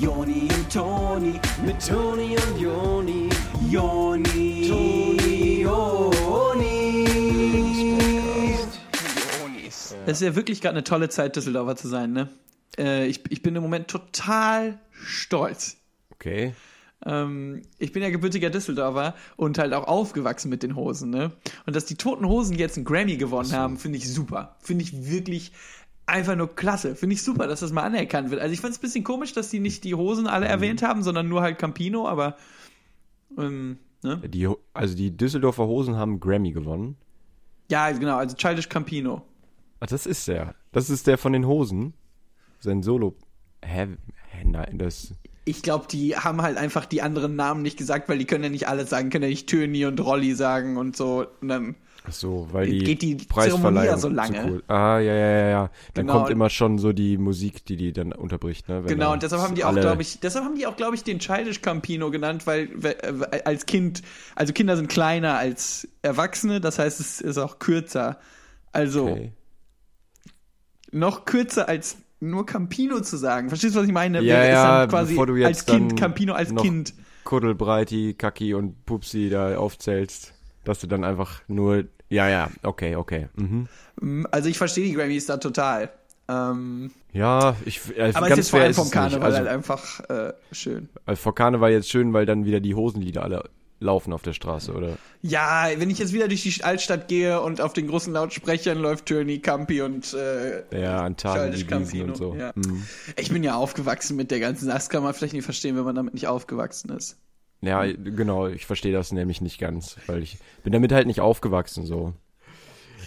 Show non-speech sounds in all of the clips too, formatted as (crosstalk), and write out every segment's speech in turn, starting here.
Joni und Toni, mit Toni und Joni, Joni, Toni, Joni. Es ist ja wirklich gerade eine tolle Zeit, Düsseldorfer zu sein, ne? Äh, ich, ich bin im Moment total stolz. Okay. Ähm, ich bin ja gebürtiger Düsseldorfer und halt auch aufgewachsen mit den Hosen, ne? Und dass die Toten Hosen jetzt einen Grammy gewonnen haben, finde ich super. Finde ich wirklich einfach nur klasse. Finde ich super, dass das mal anerkannt wird. Also ich fand es ein bisschen komisch, dass die nicht die Hosen alle erwähnt haben, sondern nur halt Campino, aber ähm, ne? Die, also die Düsseldorfer Hosen haben Grammy gewonnen. Ja, genau, also Childish Campino. Ach, das ist der. Das ist der von den Hosen. Sein Solo. Hä? Hä? Nein, das. Ich glaube, die haben halt einfach die anderen Namen nicht gesagt, weil die können ja nicht alles sagen, können ja nicht Töni und Rolli sagen und so. Und dann, Ach so, weil die Geht die Zeremonie ja so lange. cool- Ah, ja, ja, ja, ja. Dann Genau. kommt immer schon so die Musik, die die dann unterbricht, ne? Wenn genau, und deshalb haben die auch, glaube ich, deshalb haben die auch, glaube ich, den Childish Campino genannt, weil, weil äh, als Kind, also Kinder sind kleiner als Erwachsene, das heißt, es ist auch kürzer. Also Okay. noch kürzer als nur Campino zu sagen. Verstehst du, was ich meine? Ja, Ist ja, quasi bevor du jetzt als Kind, dann Campino als noch Kind. Kuddelbreiti, Kaki und Pupsi da aufzählst, dass du dann einfach nur. Ja, ja, okay, okay. Mhm. Also ich verstehe die Grammys da total. Ähm, Ja, ich. Äh, aber es ganz ist vor allem vom es Karneval. Also, halt einfach äh, schön. äh, vor Karneval jetzt schön, weil dann wieder die Hosenlieder alle laufen auf der Straße, oder? Ja, wenn ich jetzt wieder durch die Altstadt gehe und auf den großen Lautsprechern läuft Tony Campi und äh, Ja, an Tagen Childish wie diesen Campino, und so. ja. Mhm. Ich bin ja aufgewachsen mit der ganzen. Das kann man vielleicht nicht verstehen, wenn man damit nicht aufgewachsen ist. Ja, genau, ich verstehe das nämlich nicht ganz, weil ich bin damit halt nicht aufgewachsen so.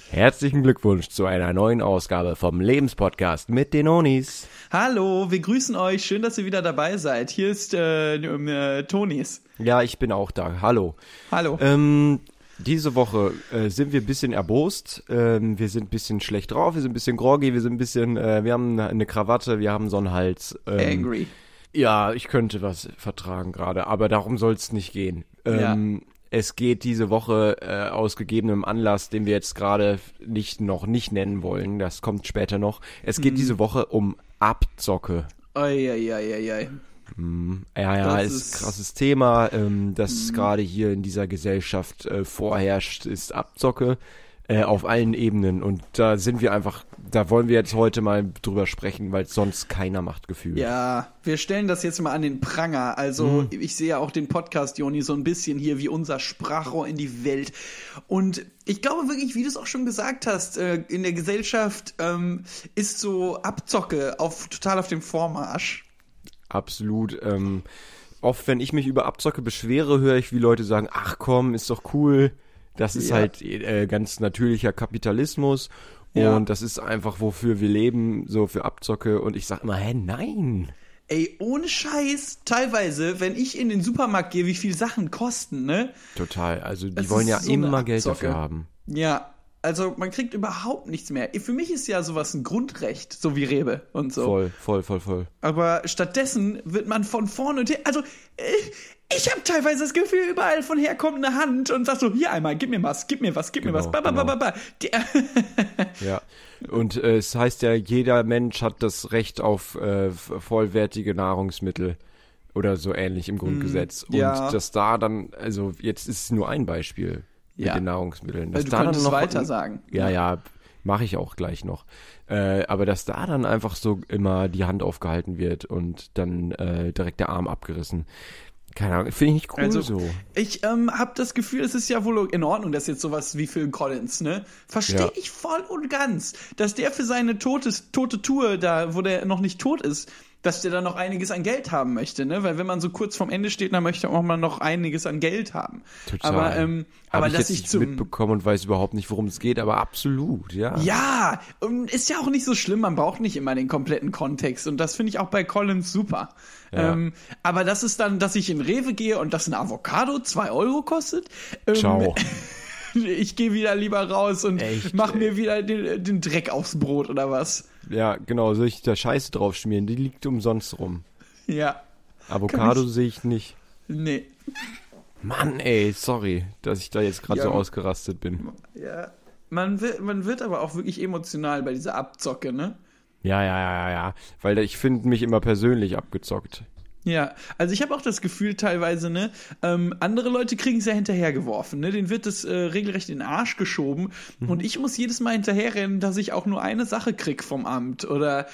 Herzlichen Glückwunsch zu einer neuen Ausgabe vom Lebenspodcast mit den Onis. Hallo, wir grüßen euch. Schön, dass ihr wieder dabei seid. Hier ist äh, äh, Tonis. Ja, ich bin auch da. Hallo. Hallo. Ähm, diese Woche äh, sind wir ein bisschen erbost. Ähm, wir sind ein bisschen schlecht drauf, wir sind ein bisschen groggy, wir sind ein bisschen, äh, wir haben eine Krawatte, wir haben so einen Hals. Ähm, Angry. Ja, ich könnte was vertragen gerade, aber darum soll es nicht gehen. Ähm, Es geht diese Woche äh, aus gegebenem Anlass, den wir jetzt gerade nicht noch nicht nennen wollen. Das kommt später noch. Es Mhm. geht diese Woche um Abzocke. Eieieiei. Ja, ja, Das ist ist- ein krasses Thema, ähm, das gerade hier in dieser Gesellschaft äh, vorherrscht, ist Abzocke äh, auf allen Ebenen. Und da sind wir einfach, da wollen wir jetzt heute mal drüber sprechen, weil sonst keiner macht Gefühl. Ja, wir stellen das jetzt mal an den Pranger. Also ich sehe ja auch den Podcast, Joni, so ein bisschen hier wie unser Sprachrohr in die Welt. Und ich glaube wirklich, wie du es auch schon gesagt hast, äh, in der Gesellschaft ähm, ist so Abzocke auf, total auf dem Vormarsch. Absolut. Ähm, oft, wenn ich mich über Abzocke beschwere, höre ich, wie Leute sagen, ach komm, ist doch cool. Das ist Ja. halt äh, ganz natürlicher Kapitalismus. Ja. Und das ist einfach, wofür wir leben, so für Abzocke. Und ich sage immer, hä, nein. Ey, ohne Scheiß, teilweise, wenn ich in den Supermarkt gehe, wie viel Sachen kosten, ne? Total. Also die Es wollen ja so immer Geld dafür haben. Ja, also man kriegt überhaupt nichts mehr. Für mich ist ja sowas ein Grundrecht, so wie Rebe und so. Voll, voll, voll, voll. Aber stattdessen wird man von vorne und her. Also, äh, ich habe teilweise das Gefühl, überall von her kommt eine Hand und sagt so: Hier einmal, gib mir was, gib mir was, gib mir Genau, was. Ba, ba, ba, ba, ba. Die, (laughs) Ja. Und äh, es heißt ja, jeder Mensch hat das Recht auf äh, vollwertige Nahrungsmittel oder so ähnlich im Grundgesetz. Und Mm, ja. dass da dann, also jetzt ist es nur ein Beispiel mit Ja. den Nahrungsmitteln. Dass du da dann noch weiter sagen. Ja, ja, mache ich auch gleich noch. Äh, aber dass da dann einfach so immer die Hand aufgehalten wird und dann äh, direkt der Arm abgerissen. Keine Ahnung, finde ich nicht cool Also, so. Ich ähm, habe das Gefühl, es ist ja wohl in Ordnung, dass jetzt sowas wie Phil Collins, ne? Verstehe Ja. ich voll und ganz, dass der für seine totes, tote Tour da, wo der noch nicht tot ist, dass der da noch einiges an Geld haben möchte, ne? Weil wenn man so kurz vorm Ende steht, dann möchte auch mal noch einiges an Geld haben. Total. Aber, ähm, Hab aber ich dass jetzt ich zum mitbekommen und weiß überhaupt nicht, worum es geht, aber absolut, ja. Ja, und ist ja auch nicht so schlimm, man braucht nicht immer den kompletten Kontext und das finde ich auch bei Collins super. Ja. Ähm, aber das ist dann, dass ich in Rewe gehe und dass ein Avocado zwei Euro kostet. Ähm, Ciao. (laughs) Ich gehe wieder lieber raus und Echt, mach mir wieder den, den Dreck aufs Brot oder was. Ja, genau, soll ich da Scheiße drauf schmieren? Die liegt umsonst rum. Ja, Avocado ich- sehe ich nicht. nee. Mann, ey, sorry, dass ich da jetzt gerade Ja. so ausgerastet bin. Ja. Man wird, man wird aber auch wirklich emotional bei dieser Abzocke, ne? Ja, ja, ja, ja, ja. Weil ich finde mich immer persönlich abgezockt. Ja, also ich habe auch das Gefühl teilweise, ne, ähm, andere Leute kriegen es ja hinterhergeworfen, ne, denen wird es äh, regelrecht in den Arsch geschoben Mhm. und ich muss jedes Mal hinterherrennen, dass ich auch nur eine Sache krieg vom Amt oder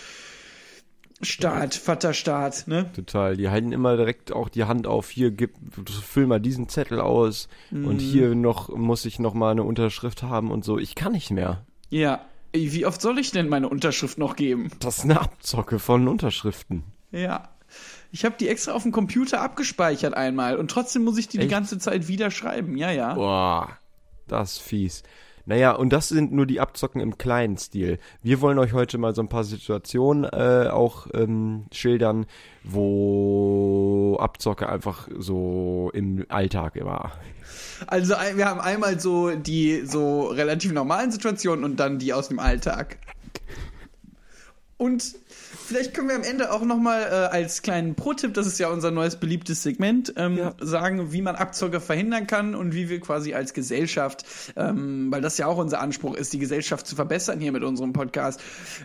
Staat, Vaterstaat, ne? Total. Die halten immer direkt auch die Hand auf. Hier, gib, füll mal diesen Zettel aus. Und hier noch muss ich noch mal eine Unterschrift haben und so. Ich kann nicht mehr. Ja. Wie oft soll ich denn meine Unterschrift noch geben? Das ist eine Abzocke von Unterschriften. Ja. Ich habe die extra auf dem Computer abgespeichert einmal und trotzdem muss ich die die Echt? ganze Zeit wieder schreiben. Ja, ja. Boah, das ist fies. Naja, und das sind nur die Abzocken im kleinen Stil. Wir wollen euch heute mal so ein paar Situationen äh, auch ähm, schildern, wo Abzocke einfach so im Alltag war. Also wir haben einmal so die so relativ normalen Situationen und dann die aus dem Alltag. Und vielleicht können wir am Ende auch nochmal äh, als kleinen Pro-Tipp, das ist ja unser neues beliebtes Segment, ähm, Ja. sagen, wie man Abzocke verhindern kann und wie wir quasi als Gesellschaft, ähm, weil das ja auch unser Anspruch ist, die Gesellschaft zu verbessern hier mit unserem Podcast,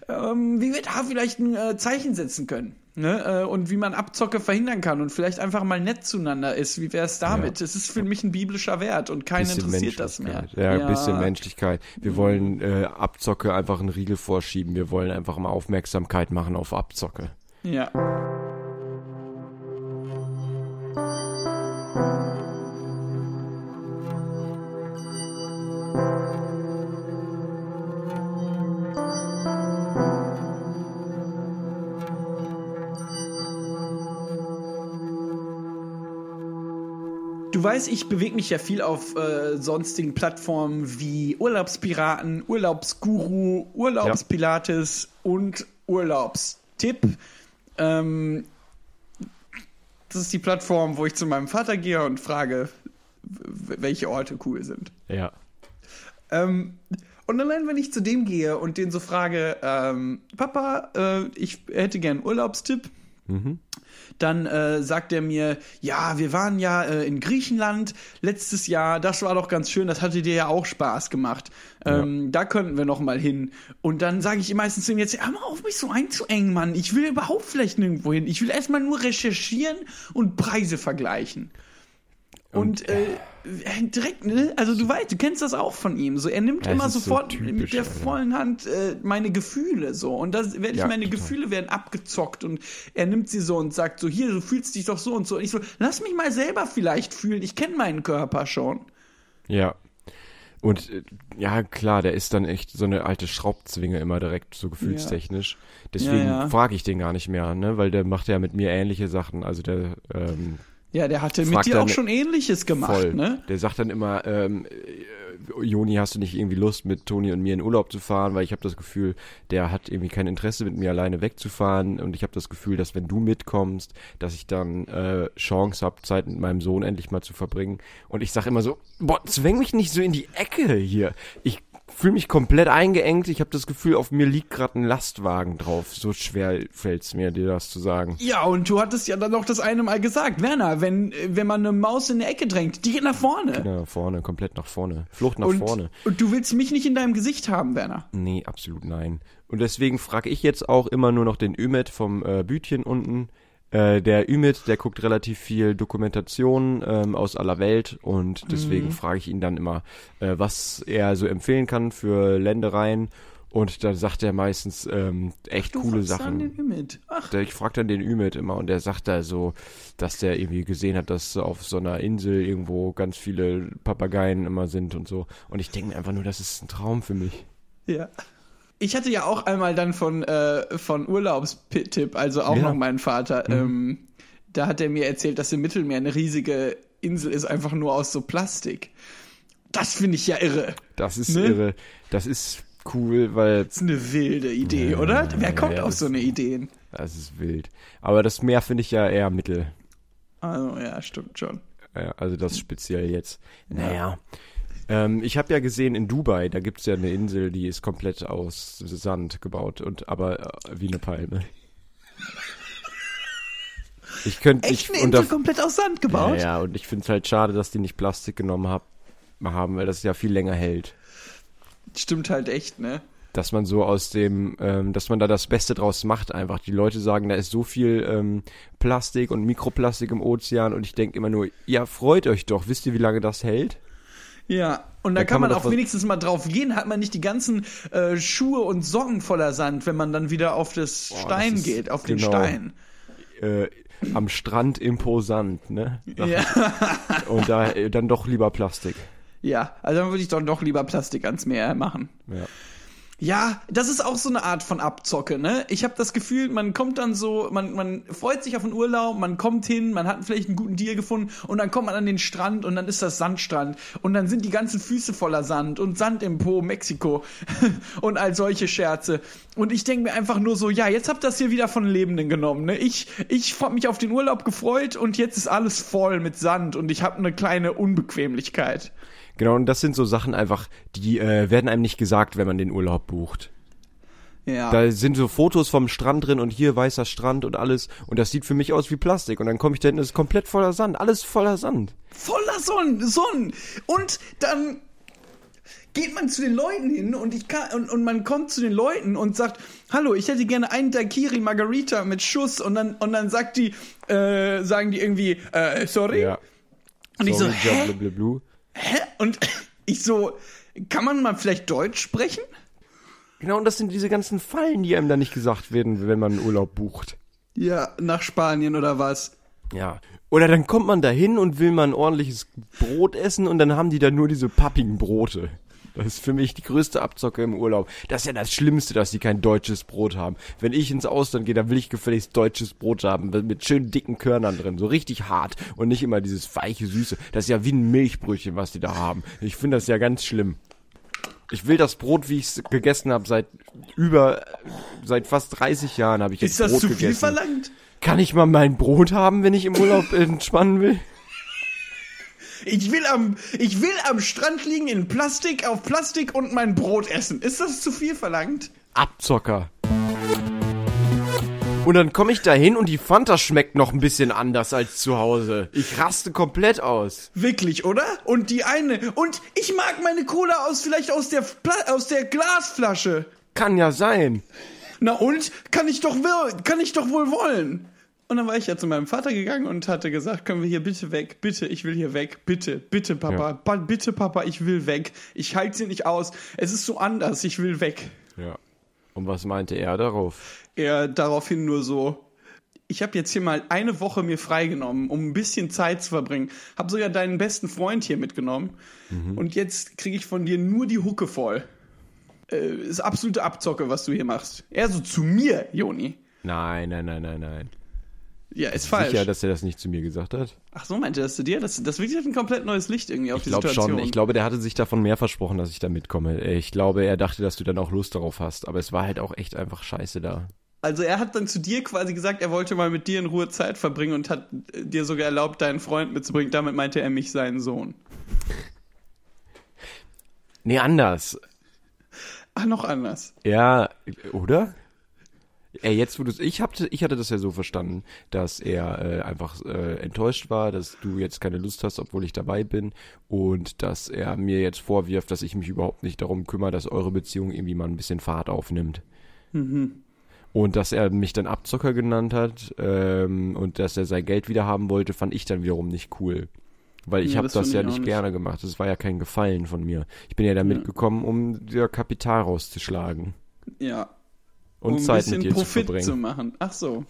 ähm, wie wir da vielleicht ein äh, Zeichen setzen können. Ne? Äh, und wie man Abzocke verhindern kann und vielleicht einfach mal nett zueinander ist. Wie wäre es damit? Es ist für mich ein biblischer Wert und keinen interessiert das mehr. Ja, ein bisschen Menschlichkeit. Wir wollen äh, Abzocke einfach einen Riegel vorschieben. Wir wollen einfach mal Aufmerksamkeit machen auf Abzocke. Ja. Du weißt, ich bewege mich ja viel auf äh, sonstigen Plattformen wie Urlaubspiraten, Urlaubsguru, Urlaubspilates und Urlaubstipp. Ähm, das ist die Plattform, wo ich zu meinem Vater gehe und frage, welche Orte cool sind. Ja. Ähm, und allein wenn ich zu dem gehe und den so frage, ähm, Papa, äh, ich hätte gern einen Urlaubstipp, dann äh, sagt er mir, ja, wir waren ja äh, in Griechenland letztes Jahr, das war doch ganz schön, das hatte dir ja auch Spaß gemacht. Ähm, Da könnten wir noch mal hin. Und dann sage ich ihm meistens zu ihm jetzt, hör mal auf, mich so einzuengen, Mann. Ich will überhaupt vielleicht nirgendwo hin. Ich will erstmal nur recherchieren und Preise vergleichen. Und, äh, direkt, ne? Also du weißt, du kennst das auch von ihm. So, er nimmt Ja, immer ist so sofort typisch, mit der Alter. vollen Hand äh, meine Gefühle so. Und das werde ich, Ja, meine total. Gefühle werden abgezockt und er nimmt sie so und sagt so, hier, du fühlst dich doch so und so. Und ich so, lass mich mal selber vielleicht fühlen. Ich kenne meinen Körper schon. Ja. Und äh, ja, klar, der ist dann echt so eine alte Schraubzwinge immer direkt, so gefühlstechnisch. Deswegen Ja, ja. frage ich den gar nicht mehr, ne? Weil der macht ja mit mir ähnliche Sachen. Also der ähm, Ja, der hatte mit dir auch schon Ähnliches gemacht, voll. ne? Der sagt dann immer, ähm, äh, Joni, hast du nicht irgendwie Lust, mit Toni und mir in Urlaub zu fahren? Weil ich habe das Gefühl, der hat irgendwie kein Interesse, mit mir alleine wegzufahren. Und ich habe das Gefühl, dass wenn du mitkommst, dass ich dann äh, Chance habe, Zeit mit meinem Sohn endlich mal zu verbringen. Und ich sage immer so, boah, zwäng mich nicht so in die Ecke hier. Ich fühle mich komplett eingeengt. Ich habe das Gefühl, auf mir liegt gerade ein Lastwagen drauf. So schwer fällt's mir, dir das zu sagen. Ja, und du hattest ja dann auch das eine Mal gesagt, Werner, wenn, wenn man eine Maus in eine Ecke drängt, die geht nach vorne. Ja, vorne, komplett nach vorne. Flucht nach und, vorne. und du willst mich nicht in deinem Gesicht haben, Werner. Nee, absolut nein. Und deswegen frage ich jetzt auch immer nur noch den Ümet vom äh, Bütchen unten. Äh, der Ümit, der guckt relativ viel Dokumentation ähm, aus aller Welt und deswegen frage ich ihn dann immer, äh, was er so empfehlen kann für Ländereien. Und da sagt er meistens ähm, echt Du coole fragst dann Sachen. den Ümit. Ach, Ich frage dann den Ümit immer und der sagt da so, dass der irgendwie gesehen hat, dass auf so einer Insel irgendwo ganz viele Papageien immer sind und so. Und ich denke mir einfach nur, das ist ein Traum für mich. ja. Ich hatte ja auch einmal dann von, äh, von Urlaubstipp, also auch Ja. noch meinen Vater, ähm, da hat er mir erzählt, dass im Mittelmeer eine riesige Insel ist, einfach nur aus so Plastik. Das finde ich ja irre. Das ist Ne? irre. Das ist cool, weil Das ist eine wilde Idee, oder? Wer kommt ja, auf so eine Ideen? das ist wild. Aber das Meer finde ich ja eher mittel. Also, ja, stimmt schon. Ja, also das speziell jetzt. Naja. Ähm, ich habe ja gesehen, in Dubai, da gibt's ja eine Insel, die ist komplett aus Sand gebaut und aber äh, wie eine Palme. Ich könnte Echt ich eine Insel komplett aus Sand ja, gebaut? ja, und ich finde es halt schade, dass die nicht Plastik genommen hab, haben, weil das ja viel länger hält. Stimmt halt echt, ne? dass man so aus dem, ähm, dass man da das Beste draus macht einfach. Die Leute sagen, da ist so viel ähm, Plastik und Mikroplastik im Ozean und ich denke immer nur, ja, freut euch doch. Wisst ihr, wie lange das hält? Ja, und da Da kann, man man auch wenigstens mal drauf gehen, hat man nicht die ganzen äh, Schuhe und Socken voller Sand, wenn man dann wieder auf das Stein das geht, auf den genau. Stein. Äh, am Strand imposant, ne? Ja. Und da äh, dann doch lieber Plastik. ja, also dann würde ich doch doch lieber Plastik ans Meer machen. Ja. Ja, das ist auch so eine Art von Abzocke, ne? Ich habe das Gefühl, man kommt dann so, man, man freut sich auf den Urlaub, man kommt hin, man hat vielleicht einen guten Deal gefunden und dann kommt man an den Strand und dann ist das Sandstrand und dann sind die ganzen Füße voller Sand und Sand im Po, Mexiko (laughs) und all solche Scherze. Und ich denke mir einfach nur so, ja, jetzt habt das hier wieder von Lebenden genommen, ne? Ich, ich hab mich auf den Urlaub gefreut und jetzt ist alles voll mit Sand und ich habe eine kleine Unbequemlichkeit. Genau, und das sind so Sachen einfach, die äh, werden einem nicht gesagt, wenn man den Urlaub bucht. Ja. Da sind so Fotos vom Strand drin und hier weißer Strand und alles. Und das sieht für mich aus wie Plastik. Und dann komme ich da hinten, es ist komplett voller Sand. Alles voller Sand. voller Sonnen, Sonnen. Und dann geht man zu den Leuten hin und ich kann und, und man kommt zu den Leuten und sagt, hallo, ich hätte gerne einen Daiquiri Margarita mit Schuss und dann und dann sagt die, äh, sagen die irgendwie, äh, sorry. Ja. Und ich so, Sorry, hä? blablabla. Hä? Und (laughs) ich so, kann man mal vielleicht Deutsch sprechen? Genau, und das sind diese ganzen Fallen, die einem da nicht gesagt werden, wenn man einen Urlaub bucht. Ja, nach Spanien oder was? Ja. Oder dann kommt man da hin und will mal ein ordentliches Brot essen und dann haben die da nur diese pappigen Brote. Das ist für mich die größte Abzocke im Urlaub. Das ist ja das Schlimmste, dass die kein deutsches Brot haben. Wenn ich ins Ausland gehe, dann will ich gefälligst deutsches Brot haben, mit schön dicken Körnern drin, so richtig hart und nicht immer dieses weiche Süße. Das ist ja wie ein Milchbrötchen, was die da haben. Ich finde das ja ganz schlimm. Ich will das Brot, wie ich es gegessen habe, seit über, seit fast 30 Jahren habe ich jetzt Ist das Brot zu viel gegessen. verlangt? Kann ich mal mein Brot haben, wenn ich im Urlaub entspannen will? Ich will am ich will am Strand liegen in Plastik auf Plastik und mein Brot essen. Ist das zu viel verlangt? Abzocker. Und dann komme ich da hin und die Fanta schmeckt noch ein bisschen anders als zu Hause. Ich raste komplett aus. Wirklich, oder? Und die eine. Und ich mag meine Cola aus, vielleicht aus der, Pla aus der Glasflasche. Kann ja sein. Na und? Kann ich doch, will- kann ich doch wohl wollen. Und dann war ich ja zu meinem Vater gegangen und hatte gesagt, können wir hier bitte weg, bitte, ich will hier weg, bitte, bitte Papa, Ja. bitte Papa, ich will weg. Ich halte sie nicht aus. Es ist so anders, ich will weg. Ja. Und was meinte er darauf? Er daraufhin nur so, ich habe jetzt hier mal eine Woche mir freigenommen, um ein bisschen Zeit zu verbringen. Hab sogar deinen besten Freund hier mitgenommen. Und jetzt kriege ich von dir nur die Hucke voll. Äh, ist absolute Abzocke, was du hier machst. Er so zu mir, Joni. Nein, nein, nein, nein, nein. Ja, ist falsch. Sicher, dass er das nicht zu mir gesagt hat? Ach so, meinte er das zu dir? Das, das wirklich ein komplett neues Licht irgendwie auf Ich die glaube Situation. schon. Ich glaube, der hatte sich davon mehr versprochen, dass ich da mitkomme. Ich glaube, er dachte, dass du dann auch Lust darauf hast. Aber es war halt auch echt einfach scheiße da. Also er hat dann zu dir quasi gesagt, er wollte mal mit dir in Ruhe Zeit verbringen und hat dir sogar erlaubt, deinen Freund mitzubringen. Damit meinte er mich, seinen Sohn. Nee, anders. Ach, noch anders. Ja, oder? Ey, jetzt wo du ich hatte, ich hatte das ja so verstanden, dass er äh, einfach äh, enttäuscht war, dass du jetzt keine Lust hast, obwohl ich dabei bin und dass er mir jetzt vorwirft, dass ich mich überhaupt nicht darum kümmere, dass eure Beziehung irgendwie mal ein bisschen Fahrt aufnimmt. Und dass er mich dann Abzocker genannt hat ähm, und dass er sein Geld wieder haben wollte, fand ich dann wiederum nicht cool. Weil ich Ja, habe das das, ja nicht nicht. gerne gemacht. Das war ja kein Gefallen von mir. Ich bin ja da mitgekommen, um dir Kapital rauszuschlagen. Ja. Und um ein Zeit mit bisschen dir zu Profit verbringen. zu machen. Ach so.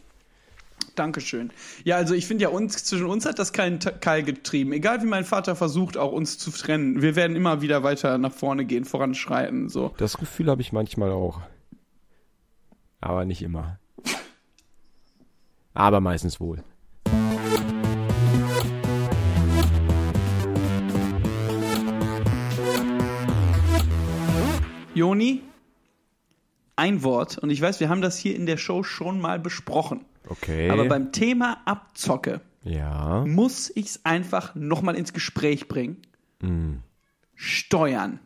Dankeschön. Ja, also ich finde ja uns, zwischen uns hat das keinen Keil getrieben. Egal wie mein Vater versucht, auch uns zu trennen. Wir werden immer wieder weiter nach vorne gehen, voranschreiten, so. Das Gefühl habe ich manchmal auch. Aber nicht immer. Aber meistens wohl. Joni, ein Wort. Und ich weiß, wir haben das hier in der Show schon mal besprochen. Okay. Aber beim Thema Abzocke ja. muss ich es einfach nochmal ins Gespräch bringen. Mm. Steuern.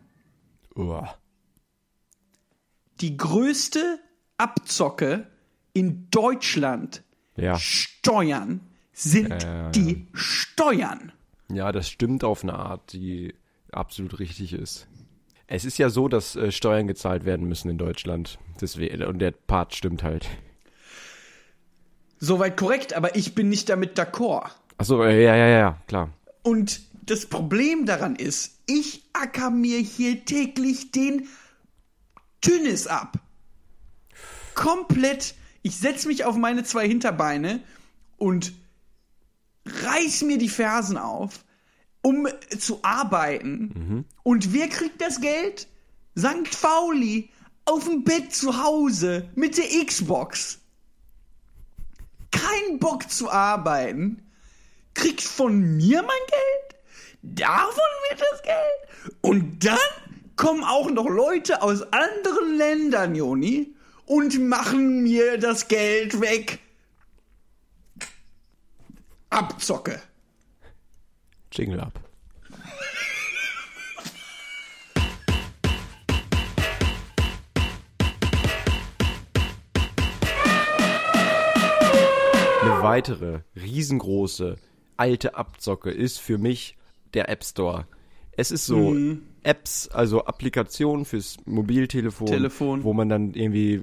Uah. Die größte Abzocke in Deutschland Ja. Steuern sind Äh. die Steuern. Ja, das stimmt auf eine Art, die absolut richtig ist. Es ist ja so, dass äh, Steuern gezahlt werden müssen in Deutschland. Deswegen, und der Part stimmt halt. Soweit korrekt, aber ich bin nicht damit d'accord. Achso, äh, ja, ja, ja, klar. Und das Problem daran ist, ich acker mir hier täglich den Tünnis ab. Komplett. Ich setz mich auf meine zwei Hinterbeine und reiß mir die Fersen auf, um zu arbeiten. Und wer kriegt das Geld? St. Pauli auf dem Bett zu Hause mit der Xbox. Kein Bock zu arbeiten. Kriegt von mir mein Geld? Davon wird das Geld? Und dann kommen auch noch Leute aus anderen Ländern, Joni, und machen mir das Geld weg. Abzocke. Jingle ab. Eine weitere riesengroße alte Abzocke ist für mich der App Store. Es ist so Apps, also Applikationen fürs Mobiltelefon, Telefon. wo man dann irgendwie,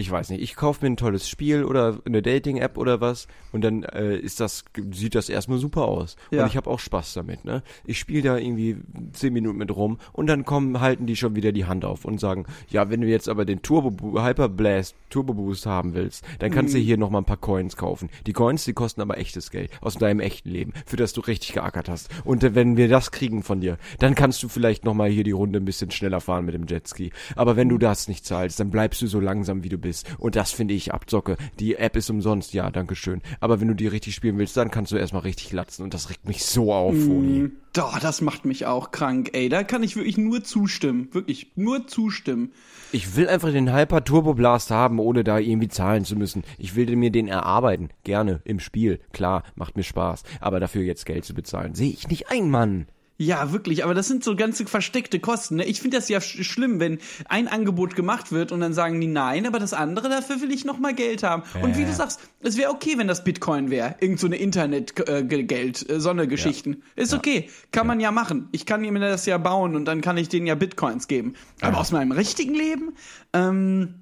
ich weiß nicht, ich kaufe mir ein tolles Spiel oder eine Dating-App oder was und dann äh, ist das, sieht das erstmal super aus. Ja. Und ich habe auch Spaß damit, ne? Ich spiele da irgendwie zehn Minuten mit rum und dann kommen, halten die schon wieder die Hand auf und sagen, ja, wenn du jetzt aber den Turbo Bo- Hyper Blast Turbo Boost haben willst, dann kannst du hier noch mal ein paar Coins kaufen. Die Coins, die kosten aber echtes Geld aus deinem echten Leben, für das du richtig geackert hast. Und äh, wenn wir das kriegen von dir, dann kannst du vielleicht noch mal hier die Runde ein bisschen schneller fahren mit dem Jetski. Aber wenn du das nicht zahlst, dann bleibst du so langsam, wie du bist. Und das finde ich Abzocke. Die App ist umsonst, ja, danke schön. Aber wenn du die richtig spielen willst, dann kannst du erstmal richtig latzen. Und das regt mich so auf, Foni. Doch, das macht mich auch krank, ey. Da kann ich wirklich nur zustimmen. Wirklich, nur zustimmen. Ich will einfach den Hyper Turbo Blast haben, ohne da irgendwie zahlen zu müssen. Ich will mir den erarbeiten. Gerne. Im Spiel. Klar, macht mir Spaß. Aber dafür jetzt Geld zu bezahlen, sehe ich nicht ein, Mann. Ja, wirklich, aber das sind so ganze versteckte Kosten. Ne? Ich finde das ja sch schlimm, wenn ein Angebot gemacht wird und dann sagen die nein, aber das andere, dafür will ich noch mal Geld haben. Und wie du sagst, es wäre okay, wenn das Bitcoin wäre. Irgend so eine Internet-Geld, äh, Geschichten. Ist okay, kann man ja machen. Ich kann mir das ja bauen und dann kann ich denen ja Bitcoins geben. Aber aus meinem richtigen Leben, ähm,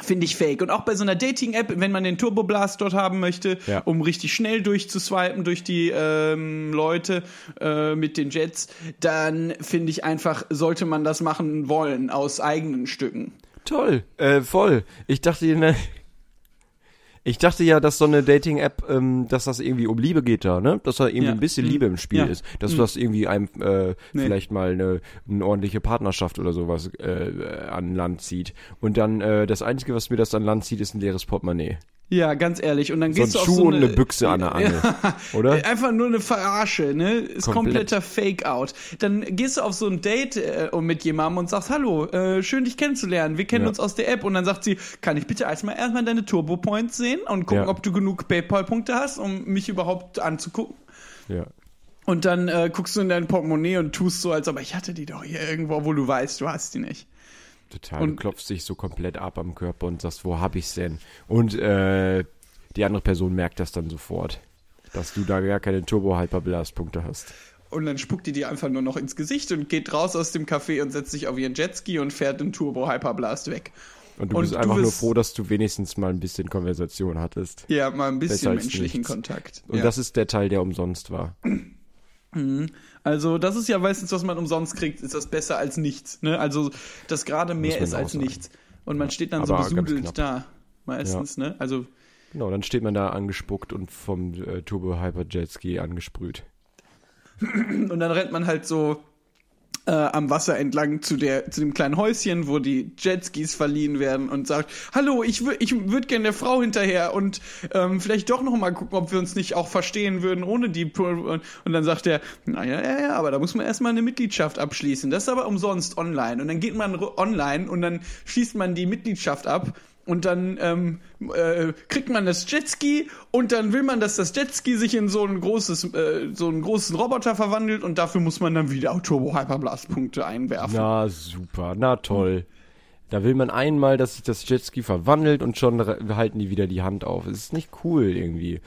Finde ich fake. Und auch bei so einer Dating-App, wenn man den Turbo Blast dort haben möchte, Ja. um richtig schnell durchzuswipen durch die ähm, Leute äh, mit den Jets, dann finde ich einfach, sollte man das machen wollen aus eigenen Stücken. Toll. Äh, voll. Ich dachte, ich dachte ja, dass so eine Dating-App, ähm, dass das irgendwie um Liebe geht da, ne? Dass da irgendwie Ja. ein bisschen Mhm. Liebe im Spiel Ja. ist. Dass Mhm. das irgendwie einem äh, Nee. vielleicht mal eine, eine ordentliche Partnerschaft oder sowas äh, an Land zieht. Und dann äh, das Einzige, was mir das an Land zieht, ist ein leeres Portemonnaie. Ja, ganz ehrlich. Und dann So gehst du auf Schuh so und eine, eine Büchse an der Angel. (laughs) Oder? Einfach nur eine Verarsche, ne? Ist Komplett. kompletter Fake-out. Dann gehst du auf so ein Date äh, mit jemandem und sagst, hallo, äh, schön dich kennenzulernen. Wir kennen Ja. uns aus der App. Und dann sagt sie, kann ich bitte erstmal erstmal deine Turbo-Points sehen und gucken, Ja. ob du genug PayPal-Punkte hast, um mich überhaupt anzugucken. Ja. Und dann äh, guckst du in dein Portemonnaie und tust so, als ob ich hatte die doch hier irgendwo, wo du weißt, du hast die nicht. Total. Und- du klopfst dich so komplett ab am Körper und sagst, wo hab ich's denn? Und äh, die andere Person merkt das dann sofort, dass du da gar keine Turbo-Hyper-Blast-Punkte hast. Und dann spuckt die dir einfach nur noch ins Gesicht und geht raus aus dem Café und setzt sich auf ihren Jetski und fährt den Turbo Hyperblast weg. Und du Und bist du einfach nur wirst- froh, dass du wenigstens mal ein bisschen Konversation hattest. Ja, mal ein bisschen menschlichen nichts. Kontakt. Und ja. das ist der Teil, der umsonst war. (clears throat) also, das ist ja meistens, was man umsonst kriegt, ist das besser als nichts. Ne? Also, das gerade mehr ist als sagen. nichts. Und man steht dann Aber so besudelt da. Meistens, ne? Also, Genau, dann steht man da angespuckt und vom äh, Turbo-Hyper-Jetski angesprüht. (clears throat) und dann rennt man halt so äh, am Wasser entlang zu, der, zu dem kleinen Häuschen, wo die Jetskis verliehen werden und sagt, hallo, ich, wür ich würde gerne der Frau hinterher und ähm, vielleicht doch noch mal gucken, ob wir uns nicht auch verstehen würden ohne die... Pur- Und dann sagt er, naja, ja, ja, aber da muss man erstmal eine Mitgliedschaft abschließen. Das ist aber umsonst online. Und dann geht man online und dann schließt man die Mitgliedschaft ab und dann ähm, äh, kriegt man das Jetski und dann will man, dass das Jetski sich in so ein großes, äh, so einen großen Roboter verwandelt und dafür muss man dann wieder Turbo Hyperblast Punkte einwerfen. Na super, na toll. Da will man einmal, dass sich das Jetski verwandelt und schon halten die wieder die Hand auf. Es ist nicht cool irgendwie.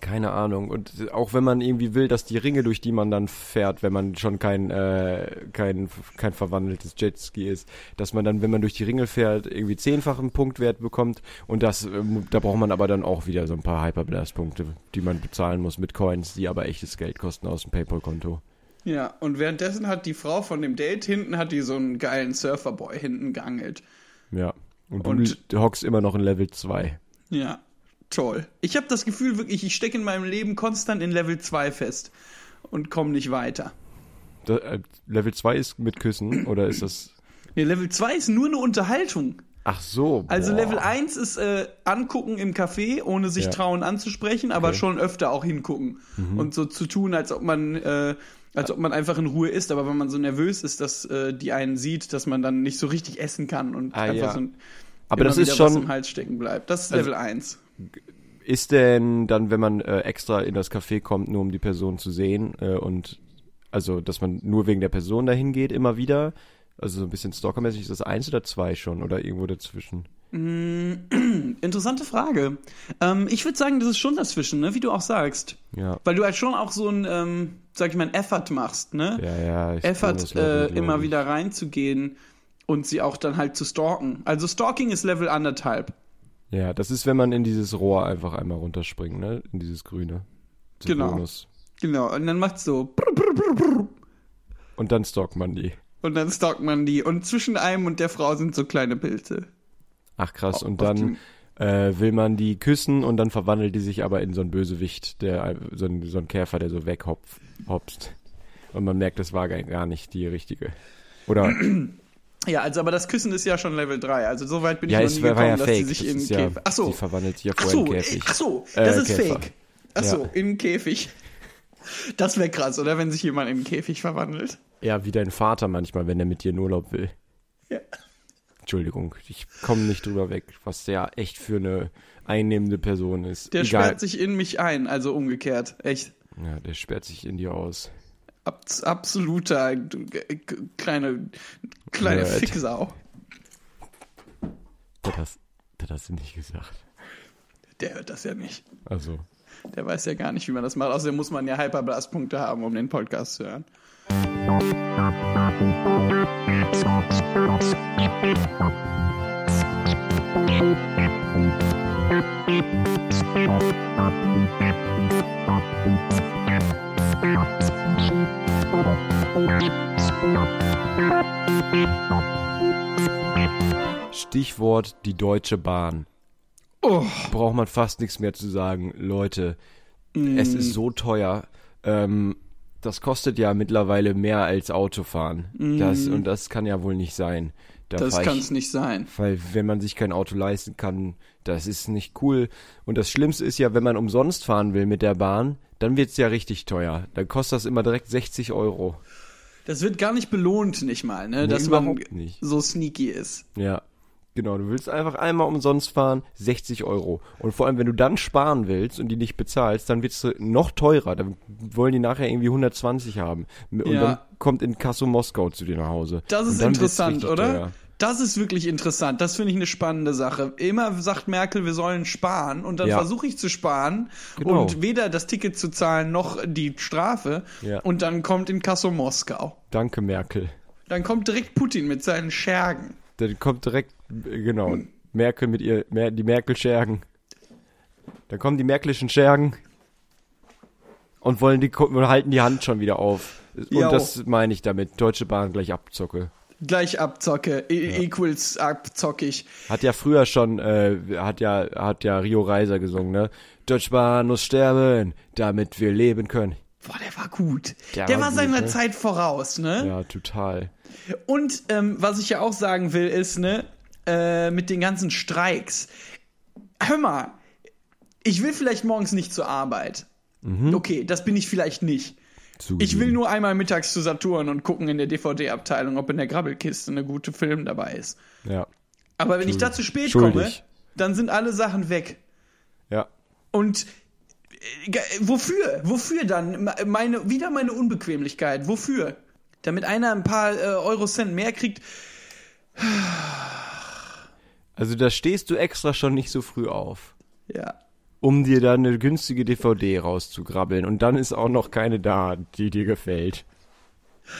Keine Ahnung. Und auch wenn man irgendwie will, dass die Ringe, durch die man dann fährt, wenn man schon kein, äh, kein, kein verwandeltes Jetski ist, dass man dann, wenn man durch die Ringe fährt, irgendwie zehnfachen Punktwert bekommt. Und das, ähm, da braucht man aber dann auch wieder so ein paar Hyperblast-Punkte, die man bezahlen muss mit Coins, die aber echtes Geld kosten aus dem PayPal-Konto. Ja, und währenddessen hat die Frau von dem Date hinten, hat die so einen geilen Surferboy hinten geangelt. Ja. Und Und- du hockst immer noch in Level 2. Ja, toll. Ich habe das Gefühl wirklich, ich stecke in meinem Leben konstant in Level 2 fest und komme nicht weiter. Da, äh, Level 2 ist mit Küssen oder ist das. Nee, Level 2 ist nur eine Unterhaltung. Ach so. Also boah. Level 1 ist äh, angucken im Café, ohne sich Ja. trauen anzusprechen, aber Okay. Mhm. schon öfter auch hingucken und so zu tun, als ob man äh, als ob man einfach in Ruhe isst, aber wenn man so nervös ist, dass äh, die einen sieht, dass man dann nicht so richtig essen kann und Ah, einfach ja. so ein, Aber das ist wieder was schon. im Hals stecken bleibt. Das ist Also- Level 1. Ist denn dann, wenn man äh, extra in das Café kommt, nur um die Person zu sehen äh, und also, dass man nur wegen der Person dahin geht, immer wieder? Also so ein bisschen stalkermäßig, ist das eins oder zwei schon oder irgendwo dazwischen? (clears throat) Interessante Frage. Ähm, ich würde sagen, das ist schon dazwischen, ne? wie du auch sagst. Ja. Weil du halt schon auch so ein, ähm, sag ich mal, ein Effort machst, ne? Ja, ja. Ich Effort, äh, immer wieder reinzugehen und sie auch dann halt zu stalken. Also Stalking ist Level anderthalb. Ja, das ist, wenn man in dieses Rohr einfach einmal runterspringt, ne? In dieses Grüne. Zum Genau. Bonus. Genau, und dann macht's so brr, brr, brr, brr, Und dann stalkt man die. und dann stalkt man die. Und zwischen einem und der Frau sind so kleine Pilze. Ach krass, und dann äh, will man die küssen und dann verwandelt die sich aber in so einen Bösewicht, der äh, so ein, so ein Käfer, der so weghopst. Und man merkt, das war gar nicht die richtige. Oder Ja, also aber das Küssen ist ja schon Level 3. Also so weit bin ja, ich noch nie gekommen, ja dass fake. die sich das in ist ja, Käfig. Ach so. Die verwandelt Ach vorher so, in äh, Käfig. ach so, Äh, das ist Käfer. fake. Ach so, Ja. in den Käfig. Das wäre krass, oder? Wenn sich jemand in den Käfig verwandelt. Ja, wie dein Vater manchmal, wenn er mit dir in Urlaub will. Ja. Entschuldigung, ich komme nicht drüber weg, was der echt für eine einnehmende Person ist. Der Egal. sperrt sich in mich ein, also umgekehrt. Echt. Ja, der sperrt sich in dir aus. Ab, absoluter äh, kleine, kleine Nerd. Ficksau. Das, hast- das hast du nicht gesagt. Der hört das ja nicht. Also, Der weiß ja gar nicht, wie man das macht. Außerdem muss man ja Hyperblast-Punkte haben, um den Podcast zu hören. (laughs) Stichwort die Deutsche Bahn. Oh, Braucht man fast nichts mehr zu sagen. Leute, es Mm. ist so teuer. Ähm, das kostet ja mittlerweile mehr als Autofahren. Das, und das kann ja wohl nicht sein. Da Mm. das kann es nicht sein. Weil wenn man sich kein Auto leisten kann, das ist nicht cool. Und das Schlimmste ist ja, wenn man umsonst fahren will mit der Bahn, dann wird's ja richtig teuer. Dann kostet das immer direkt 60 Euro. Das wird gar nicht belohnt, nicht mal, ne? Nee, dass man nicht. so sneaky ist. Ja. Genau, du willst einfach einmal umsonst fahren, 60 Euro. Und vor allem, wenn du dann sparen willst und die nicht bezahlst, dann wird's noch teurer. Dann wollen die nachher irgendwie 120 haben. Und Ja. dann kommt in Kasso Moskau zu dir nach Hause. Das ist interessant, oder? teuer. Das ist wirklich interessant. Das finde ich eine spannende Sache. Immer sagt Merkel, wir sollen sparen und dann Ja. versuche ich zu sparen Genau. und weder das Ticket zu zahlen noch die Strafe Ja. und dann kommt in Kasso Moskau. Danke, Merkel. Dann kommt direkt Putin mit seinen Schergen. Dann kommt direkt, äh, genau, Merkel mit ihr, die Merkel-Schergen. Dann kommen die Merkelischen Schergen und wollen die, halten die Hand schon wieder auf. Und Jo. das meine ich damit. Deutsche Bahn gleich abzocke. Gleich abzocke, e equals abzockig. Hat ja früher schon, äh, hat ja, hat ja Rio Reiser gesungen, ne? Deutsche Bahn muss sterben, damit wir leben können. Boah, der war gut. Der, Der war, war gut, seiner ne? Zeit voraus, ne? Ja, total. Und ähm, was ich ja auch sagen will, ist, ne, äh, mit den ganzen Streiks. Hör mal, ich will vielleicht morgens nicht zur Arbeit. Okay, das bin ich vielleicht nicht. Ich will nur einmal mittags zu Saturn und gucken in der DVD-Abteilung, ob in der Grabbelkiste eine gute Film dabei ist. Ja, Aber wenn ich da zu spät Schuldig. komme, dann sind alle Sachen weg. ja. Und äh, wofür? Wofür dann? Me- Meine, wieder meine Unbequemlichkeit. Wofür? Damit einer ein paar äh, Euro-Cent mehr kriegt. Also da stehst du extra schon nicht so früh auf. Ja. Um dir dann eine günstige DVD rauszugrabbeln. Und dann ist auch noch keine da, die dir gefällt.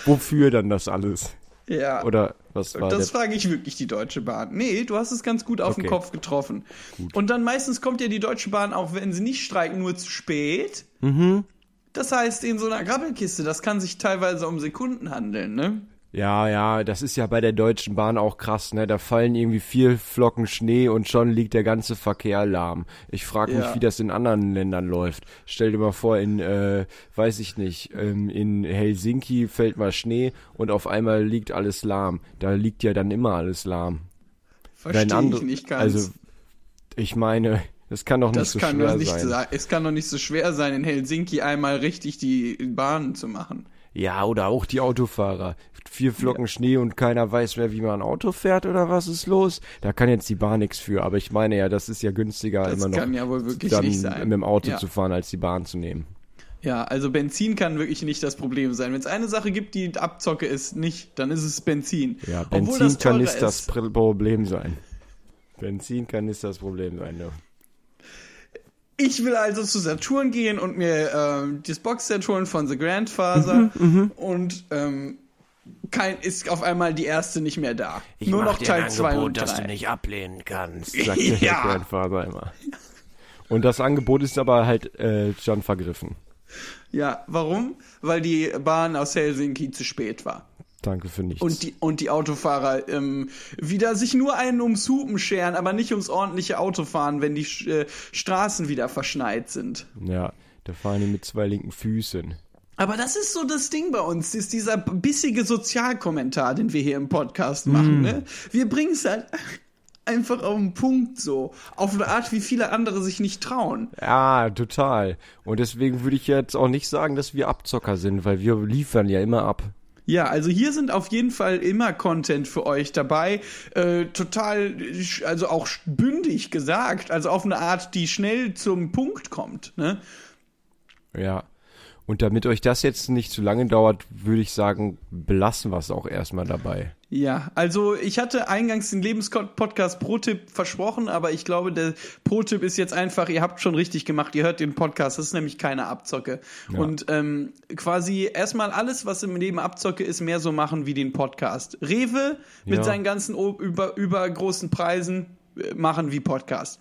Wofür dann das alles? Ja. Oder was war das der? frage ich wirklich die Deutsche Bahn. Nee, du hast es ganz gut auf den Okay. Kopf getroffen. Und dann meistens kommt ja die Deutsche Bahn, auch wenn sie nicht streiken, nur zu spät. Mhm. Das heißt, in so einer Grabbelkiste, das kann sich teilweise um Sekunden handeln, ne? Ja, ja, das ist ja bei der Deutschen Bahn auch krass, ne? Da fallen irgendwie vier Flocken Schnee und schon liegt der ganze Verkehr lahm. Ich frage mich, Ja. wie das in anderen Ländern läuft. Stell dir mal vor, in, äh, weiß ich nicht, ähm, in Helsinki fällt mal Schnee und auf einmal liegt alles lahm. Da liegt ja dann immer alles lahm. Verstehe ich nicht ganz. Also, ich meine, das kann doch nicht das so kann schwer nicht sein. es kann doch nicht so schwer sein, in Helsinki einmal richtig die Bahnen zu machen. Ja, oder auch die Autofahrer. Vier Flocken Schnee und keiner weiß mehr, wie man ein Auto fährt oder was ist los? Da kann jetzt die Bahn nichts für. Aber ich meine ja, das ist ja günstiger, Das immer noch kann ja wohl wirklich dann nicht sein. mit dem Auto Ja. zu fahren, als die Bahn zu nehmen. Ja, also Benzin kann wirklich nicht das Problem sein. Wenn es eine Sache gibt, die Abzocke ist, nicht, dann ist es Benzin. Ja, Benzin kann nicht das Problem sein. Benzin kann nicht das Problem sein. Ne? Ich will also zu Saturn gehen und mir ähm, das Boxset holen von The Grandfather Mhm, und ähm, kein, ist auf einmal die erste nicht mehr da. Nur noch Teil 2 und 3. nicht ablehnen kannst, (laughs) sagt der Ja. Grandfather immer. Und das Angebot ist aber halt äh, schon vergriffen. Ja, warum? Weil die Bahn aus Helsinki zu spät war. Danke für nichts. Und die, und die Autofahrer ähm, wieder sich nur einen ums Hupen scheren, aber nicht ums ordentliche Autofahren, wenn die äh, Straßen wieder verschneit sind. ja, da fahren die mit zwei linken Füßen. Aber das ist so das Ding bei uns, ist dieser bissige Sozialkommentar, den wir hier im Podcast machen. Ne? Wir bringen es halt einfach auf den Punkt so. Auf eine Art, wie viele andere sich nicht trauen. Ja, total. Und deswegen würde ich jetzt auch nicht sagen, dass wir Abzocker sind, weil wir liefern ja immer ab. Ja, also hier sind auf jeden Fall immer Content für euch dabei. Äh, total, also auch bündig gesagt. Also auf eine Art, die schnell zum Punkt kommt. Ne? Ja. Und damit euch das jetzt nicht zu lange dauert, würde ich sagen, belassen wir es auch erstmal dabei. Ja, also ich hatte eingangs den Lebenspodcast Pro-Tipp versprochen, aber ich glaube, der Pro-Tipp ist jetzt einfach, ihr habt schon richtig gemacht, ihr hört den Podcast, das ist nämlich keine Abzocke. Und ähm, quasi erstmal alles, was im Leben Abzocke ist, mehr so machen wie den Podcast. Rewe mit Ja. seinen ganzen über, übergroßen Preisen äh, machen wie Podcast.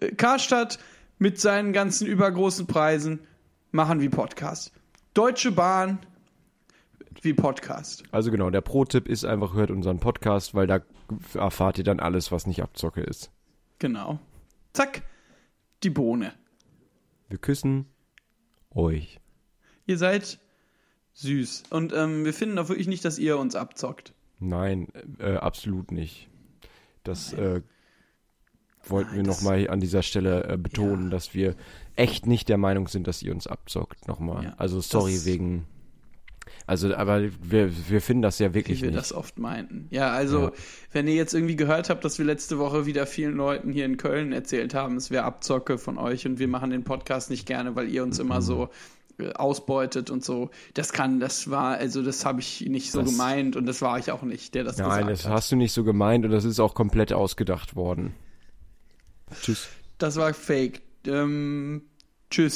Äh, Karstadt mit seinen ganzen übergroßen Preisen machen wie Podcast. Deutsche Bahn wie Podcast. Also genau, der Pro-Tipp ist einfach, hört unseren Podcast, weil da erfahrt ihr dann alles, was nicht Abzocke ist. Genau. Zack, die Bohne. Wir küssen euch. Ihr seid süß. Und ähm, wir finden auch wirklich nicht, dass ihr uns abzockt. Nein, äh, absolut nicht. Das äh, wollten Nein, wir das- nochmal an dieser Stelle äh, betonen, Ja. dass wir echt nicht der Meinung sind, dass ihr uns abzockt. Nochmal. Ja, also sorry das- wegen. Also, aber wir, wir finden das ja Wie wirklich wir nicht. das oft meinten. Ja, also, Ja. wenn ihr jetzt irgendwie gehört habt, dass wir letzte Woche wieder vielen Leuten hier in Köln erzählt haben, es wäre Abzocke von euch und wir machen den Podcast nicht gerne, weil ihr uns Mhm. immer so äh, ausbeutet und so. Das kann, das war, also das habe ich nicht so Das- gemeint und das war ich auch nicht, der das Nein, gesagt das hat. hast du nicht so gemeint und das ist auch komplett ausgedacht worden. Tschüss. Das war fake. Ähm, tschüss.